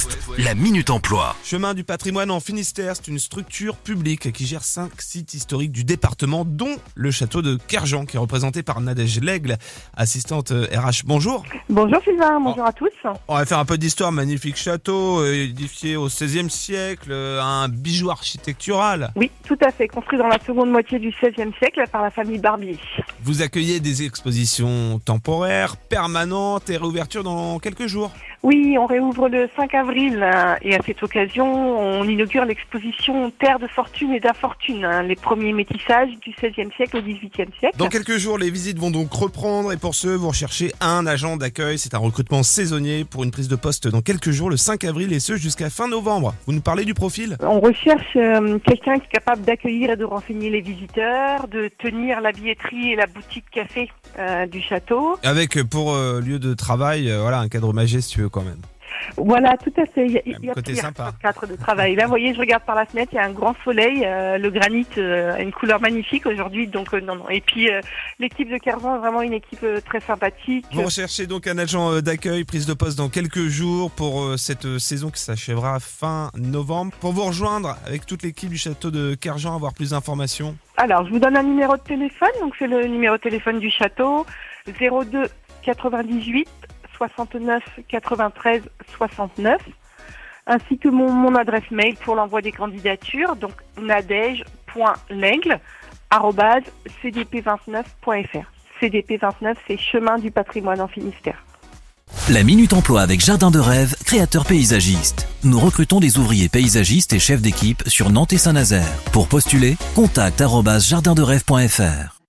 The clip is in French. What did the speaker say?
podcast, la Minute Emploi. Chemin du patrimoine en Finistère, c'est une structure publique qui gère cinq sites historiques du département, dont le château de Kerjan, qui est représenté par Nadège Lègle, assistante RH. Bonjour. Bonjour Sylvain, bonjour à tous. On va faire un peu d'histoire. Magnifique château, euh, édifié au XVIe siècle, euh, un bijou architectural. Oui, tout à fait, construit dans la seconde moitié du XVIe siècle par la famille Barbier. Vous accueillez des expositions temporaires, permanentes et réouverture dans quelques jours. Oui, on réouvre le 5 avril euh, et à cette occasion, on inaugure l'exposition Terre de fortune et d'infortune, hein, les premiers métissages du XVIe siècle au XVIIIe siècle. Dans quelques jours, les visites vont donc reprendre et pour ce, vous recherchez un agent d'accueil. C'est un recrutement saisonnier pour une prise de poste dans quelques jours, le 5 avril et ce jusqu'à fin novembre. Vous nous parlez du profil? On recherche euh, quelqu'un qui est capable d'accueillir et de renseigner les visiteurs, de tenir la billetterie et la boutique café euh, du château. Avec pour euh, lieu de travail, voilà, un cadre majestueux quand même. Voilà, tout à fait. Il y a, il y a côté sympa. de travail. Là, vous voyez, je regarde par la fenêtre, il y a un grand soleil. euh, le granit euh, a une couleur magnifique aujourd'hui. Donc, euh, non, non. Et puis, l'équipe de Kerzan est vraiment une équipe très sympathique. Vous recherchez donc un agent d'accueil, prise de poste dans quelques jours pour cette saison qui s'achèvera fin novembre. Pour vous rejoindre avec toute l'équipe du château de Kerjan, avoir plus d'informations. Alors, je vous donne un numéro de téléphone. Donc, c'est le numéro de téléphone du château 02 98 69 93 69 ainsi que mon, adresse mail pour l'envoi des candidatures, donc nadège.lengle arobase cdp29.fr. CDP29, c'est chemin du patrimoine en Finistère. La Minute Emploi avec Jardin de Rêve, créateur paysagiste. Nous recrutons des ouvriers paysagistes et chefs d'équipe sur Nantes et Saint-Nazaire. Pour postuler, contact jardinderêve.fr.